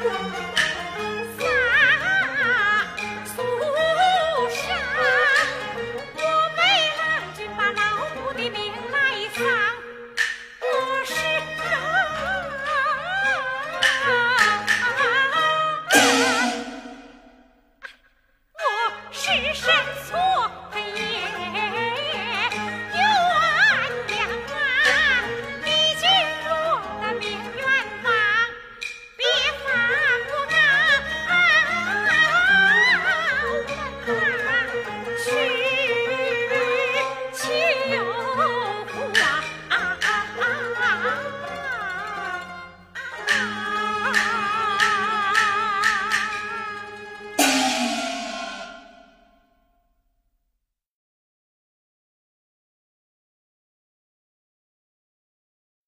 三出山，我梅郎君把老母的命来丧，我是啊，我是神错。